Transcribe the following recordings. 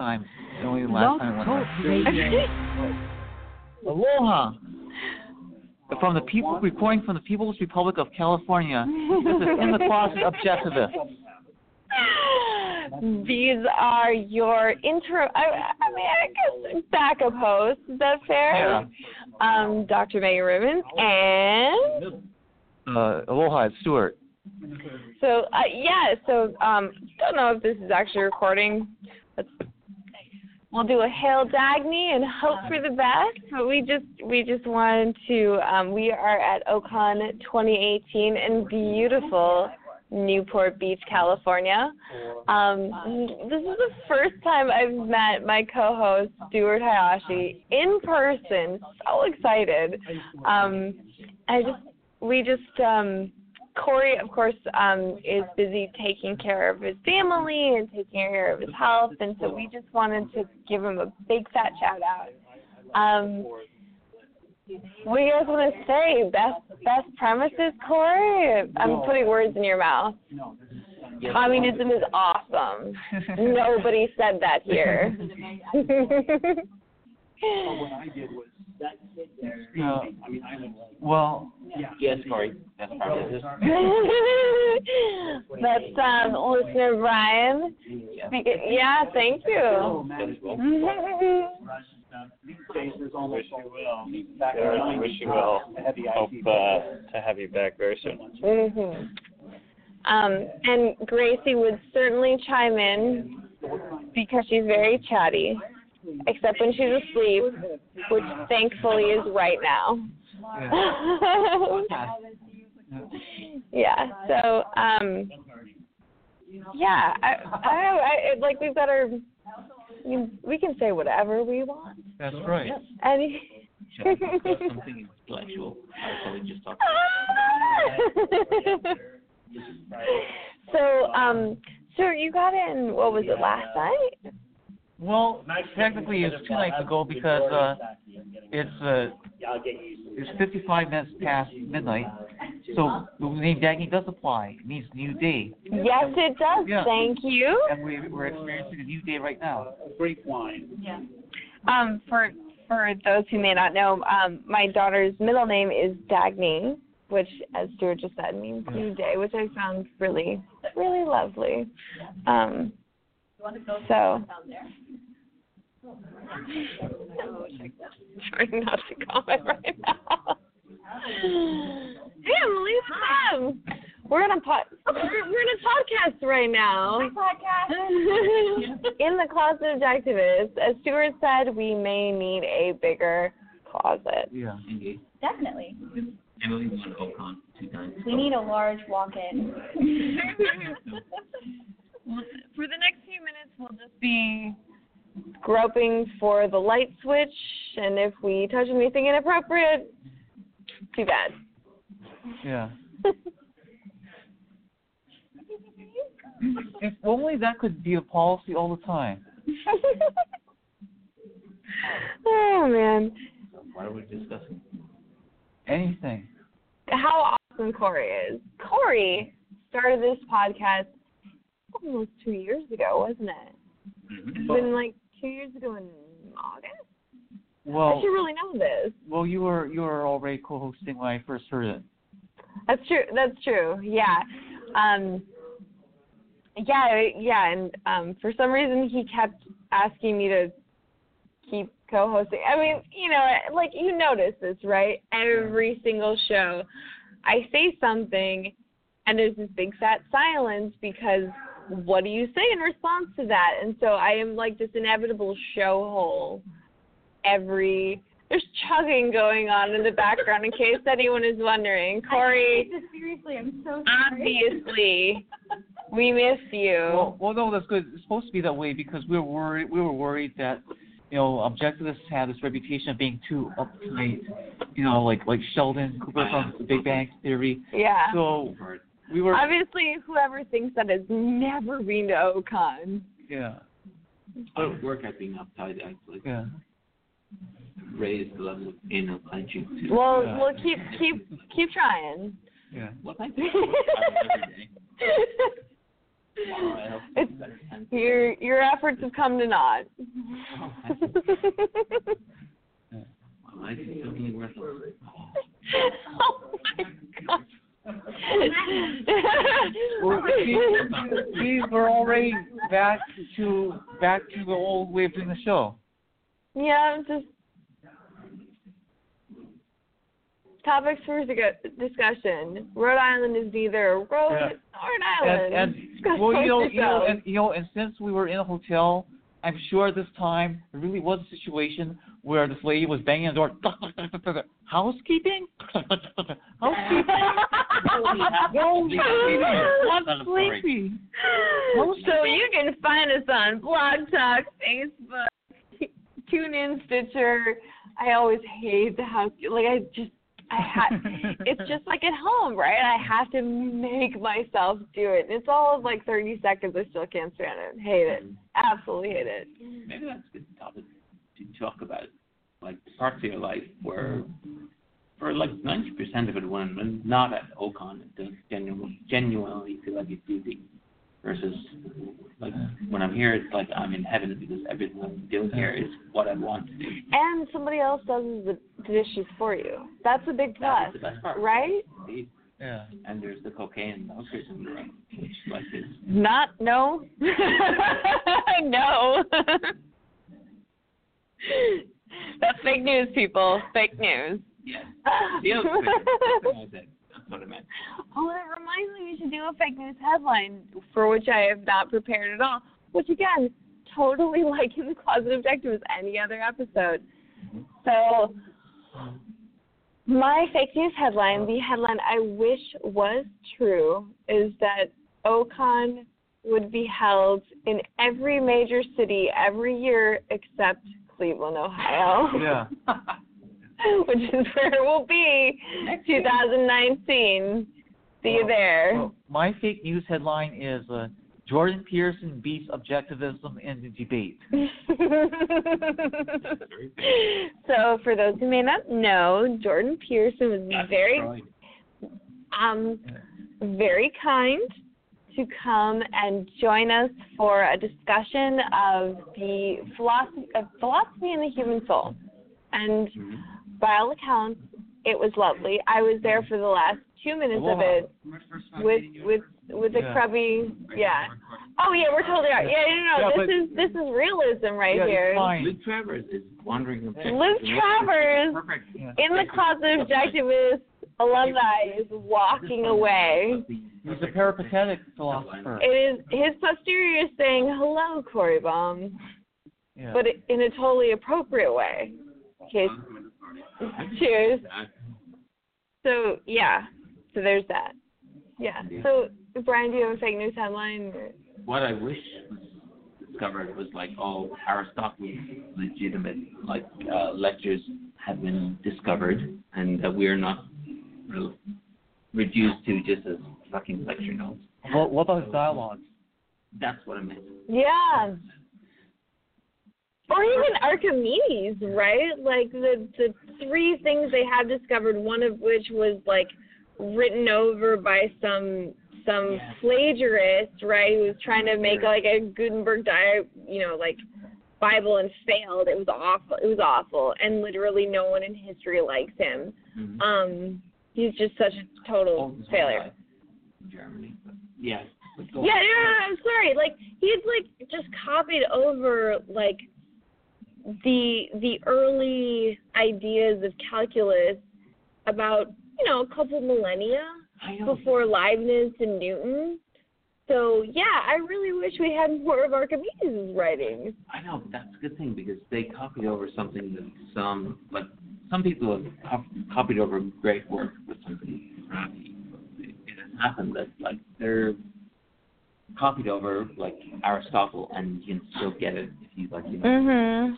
time. Only the last time I went. Aloha. From the people recording from the People's Republic of California. This is in the closet objectivist. These are your intro. I, I mean, I guess backup hosts. Is that fair? Yeah. Um, Dr. Megan Rubin and Uh, aloha, it's Stuart. so uh, yeah. So um, don't know if this is actually recording. Let's. We'll do a hail Dagny and hope for the best. But we just we just wanted to. Um, we are at Ocon 2018 in beautiful Newport Beach, California. Um, this is the first time I've met my co-host Stuart Hayashi in person. So excited. Um, I just we just um, Corey, of course, um, is busy taking care of his family and taking care of his health, and so we just wanted to give him a big fat shout out. Um, what do you guys want to say? Best best premises, Corey? I'm putting words in your mouth. Communism is awesome. Nobody said that here. Uh, well, Yes, Corey. That's premises. That's um, listener Brian. Speak- Yeah, thank you. Wish you well. wish you well. Hope uh, to have you back very soon. hmm Um, and Gracie would certainly chime in because she's very chatty, except when she's asleep, which thankfully is right now. yeah. So, um, yeah, I, I, I like we've got our. We, we can say whatever we want. that's right. Any. Something intellectual. I just talked. so, um, so you got in. What was it last night? Well, technically it's two nights ago because uh, it's uh, it's 55 minutes past midnight. So the name Dagny does apply. It means new day, Yes, it does. Yeah. Thank you. and we, we're experiencing a new day right now. Great wine. Yeah. Um, for for those who may not know, um, my daughter's middle name is Dagny, which, as Stuart just said, means new day, which I found really, really lovely. Um, so. Trying not to comment right now. Hey, Emily, what's up? We're in a pod. We're, we're in a podcast right now. Podcast. in the closet objectivist, as Stuart said, we may need a bigger closet. Yeah. Indeed. Definitely. Emily won Ocon two times. We need a large walk-in. For the next few minutes, we'll just be groping for the light switch, and if we touch anything inappropriate, too bad. Yeah. If only that could be a policy all the time. oh man, What are we discussing? Anything. how awesome Corey is! Corey started this podcast almost two years ago, wasn't it? It's mm-hmm. been like two years ago in August. Well, I should really know this. well, you were you were already co-hosting when I first heard it. That's true. That's true. Yeah. Um yeah, yeah, and um for some reason he kept asking me to keep co-hosting. I mean, you know, like you notice this, right? Every single show I say something and there's this big fat silence because what do you say in response to that? And so I am like this inevitable show hole every there's chugging going on in the background in case anyone is wondering. Corey, Seriously, I'm so sorry. obviously, we miss you. Well, well, no, that's good. It's supposed to be that way because we were worried. We were worried that, you know, objectivists have this reputation of being too uptight. You know, like like Sheldon Cooper from The Big Bang Theory. yeah. So we were. Obviously, whoever thinks that has never been to Ocon. Yeah. I would work at being uptight actually. Yeah. Raise the level of anal clenching too. Well, Yeah. well, keep keep keep trying. Yeah. What I do every day. I hope It's, better times. your your efforts have come to naught. Well, I think something worth it. oh my god. Well, see, see, we're already back to back to the old way of doing the show. yeah, just topics for discussion. Rhode Island is neither a road Yeah. nor an island. And, and well, you know, you know, and you know, and since we were in a hotel, I'm sure this time there really was a situation where this lady was banging the door. Housekeeping? Housekeeping? no, sleeping. Not a story. so you can find us on Blog Talk, Facebook, TuneIn, Stitcher. I always hate the house. Like I just, I ha- it's just like at home, right? I have to make myself do it. And It's all like 30 seconds. I still can't stand it. Hate it. Mm. Absolutely hate it. Maybe that's good topic to talk about, like parts of your life where, mm-hmm. for like ninety percent of it, when when not at Ocon, it does genuinely genuinely feel like it's duty, versus like mm-hmm. when I'm here, it's like I'm in heaven because everything I'm doing here is mm-hmm. what I want to do. And somebody else does the dishes for you. That's a big plus, is the best part. right? Indeed. Yeah. And there's the cocaine and the hookers and the which like is Not no. no. That's fake news, people. Fake news. yeah. The that's what I meant. Oh, that reminds me, we should do a fake news headline for which I have not prepared at all. Which again, totally like in the closet objective as any other episode. Mm-hmm. So, my fake news headline, the headline I wish was true, is that Ocon would be held in every major city every year except Cleveland, Ohio. Yeah. which is where it will be 2019. See you there. Well, my fake news headline is uh, Jordan Peterson beats objectivism in the debate. so, for those who may not know, Jordan Peterson was That's very, right. um, very kind to come and join us for a discussion of the philosophy of philosophy and the human soul. And Mhm. by all accounts, it was lovely. I was there for the last two minutes of it with with with the Yeah. crubby yeah. Oh yeah, we're totally right. Yeah, no, no, Yeah, this but- is this is realism right yeah, here. It's fine. Luke Travers is wandering objective. Luke Travers in the closet objectivist alumni is walking away. He's a peripatetic philosopher. It is his posterior is saying hello, Corey Baum, Yeah. but in a totally appropriate way. Okay, cheers. So yeah, so there's that. Yeah. So Brian, do you have a fake news headline? What I wish was discovered was like all Aristotle's legitimate like uh, lectures have been discovered, and that we're not re- reduced to just as fucking lecture notes. what, what about his dialogues? That's what I meant. Yeah. Or even Archimedes, right? Like the the three things they have discovered, one of which was like written over by some some Yeah. plagiarist, right? Who was trying to make like a Gutenberg di you know, like Bible and failed. It was awful. It was awful. And literally no one in history likes him. Mhm. Um he's just such a total All his whole failure. Germany. But yeah. Yeah, no, no, no, I'm sorry. Like he's like just copied over like the the early ideas of calculus about you know a couple millennia before Leibniz and Newton. So yeah, I really wish we had more of Archimedes' writings. I know but that's a good thing because they copied over something that some like some people have cop- copied over great work with something crappy. It, it has happened that like they're copied over like Aristotle, and you can still get it if you like you know Mhm.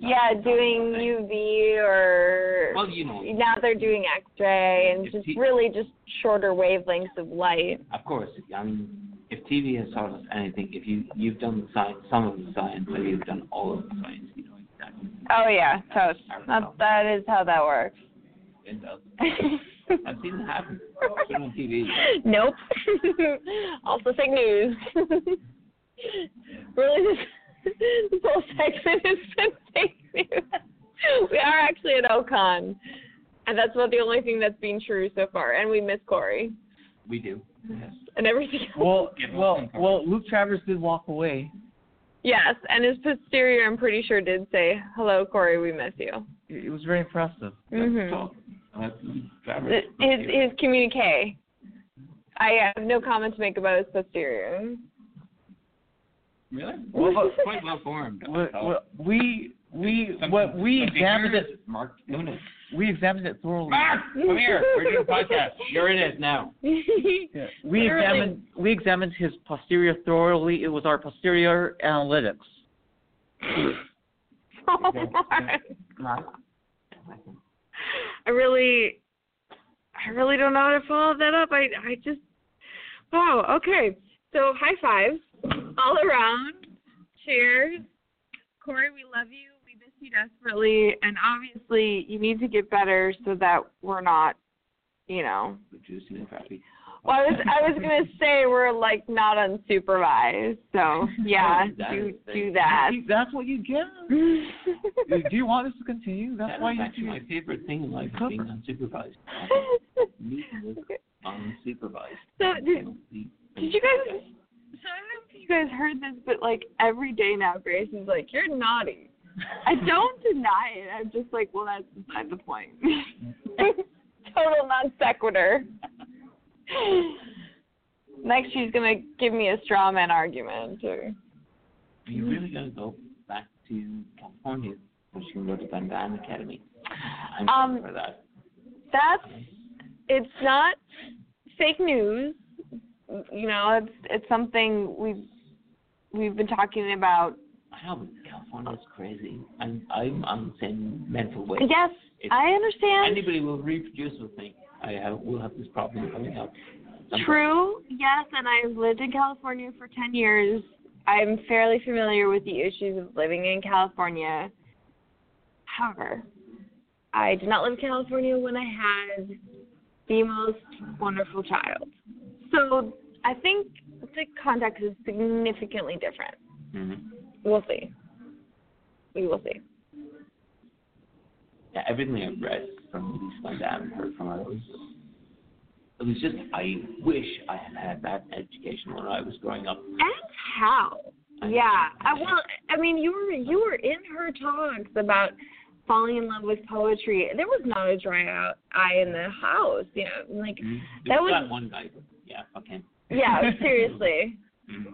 Yeah, doing UV or Well, you know, now they're doing X-ray and just he- really just shorter wavelengths of light. of course. I mean, if TV has taught us anything, if you you've done the science, some of the science, or you've done all of the science, you know exactly. Oh yeah, toast. That that is how that works. It does. I've seen it happen. Put on TV. Nope. also fake news. really, this, this whole segment has been fake news. We are actually at Ocon, and that's about the only thing that's been true so far. And we miss Corey We do. Yes. and everything. else. Well, well, well, Luke Travers did walk away. Yes, and his posterior, I'm pretty sure, did say, "Hello, Corey, we miss you." It, it was very impressive. Mhm. So, uh, His his communique. I have no comment to make about his posterior. Really? Well, Well, quite well formed. We, we, we, what we something examined here it, is Mark Noonan. We examined it thoroughly. Ah, Mark, come here. We're doing a podcast. Here it is now. Yeah. We examined, we examined his posterior thoroughly. It was our posterior analytics. Oh, I really, I really don't know how to follow that up. I, I just, wow. Okay, so high fives all around. Cheers, Corey. We love you. We miss you desperately, and obviously you need to get better so that we're not, you know. Producing and crappy. Well, I was I was gonna say we're like not unsupervised, so yeah, do do that. That's what you get. Do you want this to continue? That's That why is you actually do. my favorite thing in life, is being unsupervised. Meet unsupervised. So did, You did you guys? So I don't know if you guys heard this, but like every day now, Grace is like, "You're naughty." I don't deny it. I'm just like, well, that's beside the point. Total non sequitur. Next, she's gonna give me a straw man argument. Or... Are you really going to go back to California or you can go to VanDamme Academy? I'm Um, for that. That's it's not fake news. You know, it's it's something we've we've been talking about. I know, but California's crazy. I'm I'm on the same mental way. Yes, If I understand. Anybody will reproduce with me. I have, will have this problem coming up. True, yes, and I've lived in California for 10 years. I'm fairly familiar with the issues of living in California. However, I did not live in California when I had the most wonderful child. So I think the context is significantly different. Mhm. We'll see. We will see. Yeah, everything I've read from Lisa Van Damme and heard from others, it was just I wish I had had that education when I was growing up. And how? Yeah. I, well, I mean, you were you were in her talks about falling in love with poetry. There was not a dry out eye in the house. You know, like Mhm. That was- that one guy, yeah, Okay. yeah, seriously.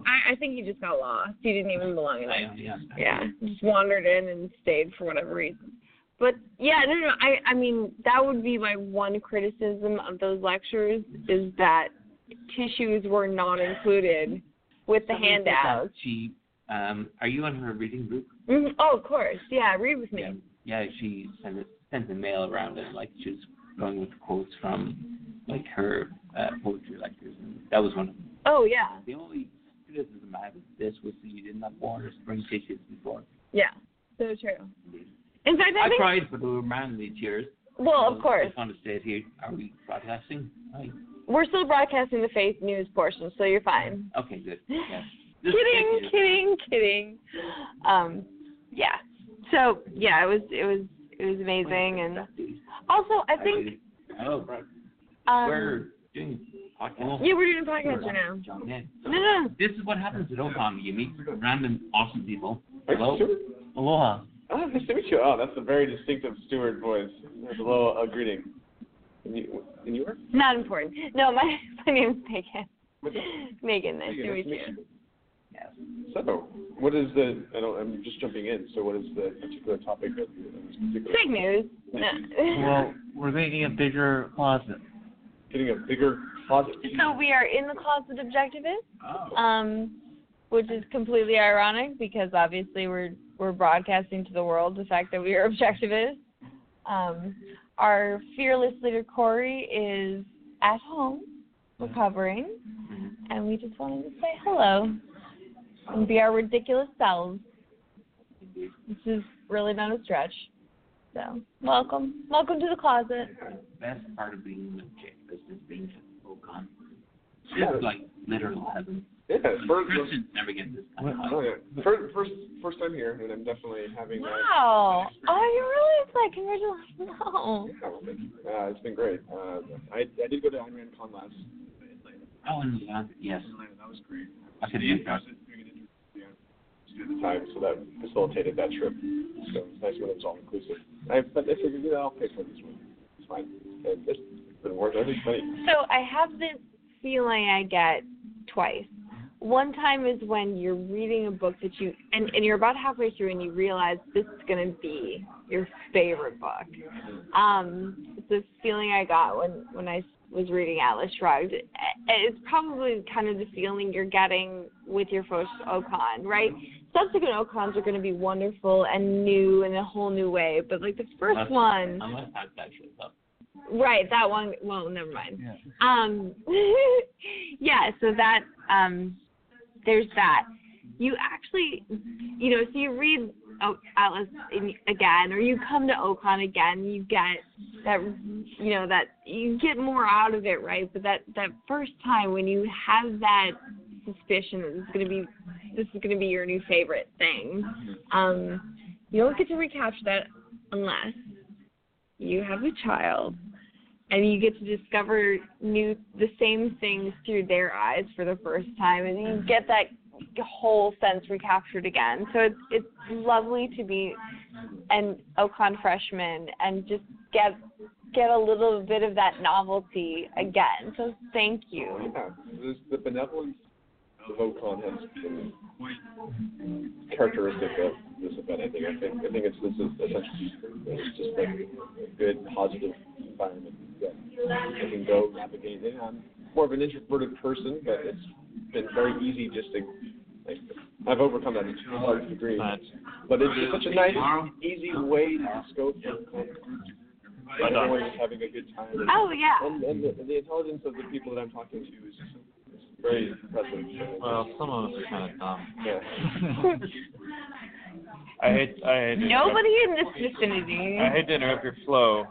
I I think he just got lost. He didn't even belong in I, there. yeah. Yeah, just wandered in and stayed for whatever reason. But yeah, no, no. I I mean, that would be my one criticism of those lectures is that tissues were not included with the Somebody handouts. She, um, are you on her reading group? Mhm. Oh, of course. Yeah, read with me. Yeah, yeah. She sent it, sent a mail around and like she was going with quotes from like her uh, poetry lectures, and that was one of them. Oh yeah, The only criticism I have this was you didn't have water spring tissues before. yeah. So true. In fact, I I think. but they were manly tears. Well, So of course. I just want to say it here. Are we broadcasting? Right. We're still broadcasting the faith news portion, so you're fine. Okay, good. Yeah. Kidding, kidding, kidding. Um, yeah. So yeah, it was it was it was amazing, and also I think Oh, right. um, we're doing podcast. yeah, we're doing a podcast right now. John, yeah. No, no, This is what happens at Ocon. You meet random awesome people. Hello. you Stuart? Aloha. Oh, nice to meet you. Oh, that's a very distinctive Stuart voice. Hello, uh, greeting. And you, and you are? not important. No, my my name's Megan. Megan, nice Megan, to nice meet you. So, what is the? I don't. I'm just jumping in. So, what is the particular topic of this particular? Fake news. No. Well, we're making a bigger closet. Getting a bigger closet. so we are in the closet objectivist. Oh. um, which is completely ironic because obviously we're we're broadcasting to the world the fact that we are objectivists. Um, our fearless leader Corey is at home recovering, Mhm. and we just wanted to say hello and be our ridiculous selves. This is really not a stretch. So welcome, welcome to the closet. Part of being an objective is being It's like literal heaven. Yeah, first, Christians never get this kind of oh yeah, first, first, first time here, and I'm definitely having. that. Wow. Oh, you really excited? Congratulations. No. Yeah, well, thank. Uh, it's been great. Uh, I I did go to Ayn Rand Con last Oh, and yeah, yes. That was great. I could be proud. At the time, so that facilitated that trip. So it's nice when it was all inclusive. I but I figured, you know, I'll pay for this one. It's fine. And it's been worth every penny. So I have this feeling I get twice. One time is when you're reading a book that you and, and you're about halfway through and you realize this is gonna be your favorite book. Um, it's feeling I got when when I was reading Atlas Shrugged. It's probably kind of the feeling you're getting with your first Ocon, right? Subsequent Ocons are going to be wonderful and new in a whole new way, but like the first Unless- one, Unless that guy shows up. Right? That one. Well, never mind. Yeah. Um, yeah, so that um, there's that. You actually, you know, so you read Atlas in, again, or you come to Ocon again, you get that, you know, that you get more out of it, right? But that that first time when you have that suspicion that this is gonna be this is gonna be your new favorite thing, um, you don't get to recapture that unless you have a child and you get to discover new the same things through their eyes for the first time and you get that whole sense recaptured again so it's it's lovely to be an ocon freshman and just get get a little bit of that novelty again so thank you Yeah, the benevolence of Ocon has been characteristic of this event. I think. I think. I think it's this is essentially it's just like a good, positive environment that I can go navigate in. I'm more of an introverted person, but it's been very easy just to like. I've overcome that to a large degree, but it's just such a nice, easy way to just go for and everyone just having a good time. Oh yeah and, and, the, the intelligence of the people that I'm talking to is just very impressive. Well, some of us are kind of dumb. yeah. I hate, I hate. nobody in this vicinity I hate to interrupt your flow,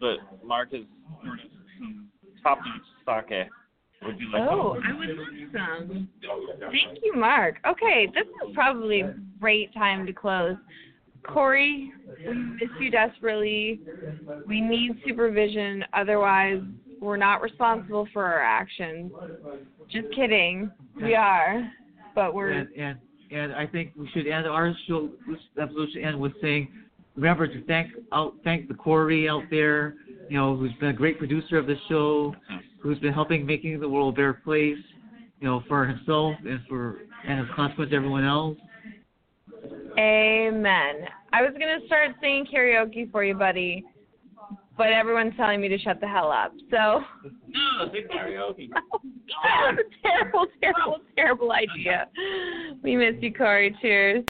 but Mark has ordered some top-notch sake. Would you like to Oh, some? I would love some. Thank you, Mark. Okay, this is probably a great time to close. Corey, we miss you desperately. We need supervision, otherwise we're not responsible for our actions. Just kidding. We are. But we're And, and, and I think we should end our show, this episode should end with saying, remember to thank, out, thank the Corey out there, you know, who's been a great producer of the show, who's been helping making the world a better place, you know, for himself and for, and as consequence, everyone else. Amen. I was gonna start singing karaoke for you, buddy, but everyone's telling me to shut the hell up. So No, sing karaoke. terrible, terrible, terrible idea. We miss you, Corey. Cheers.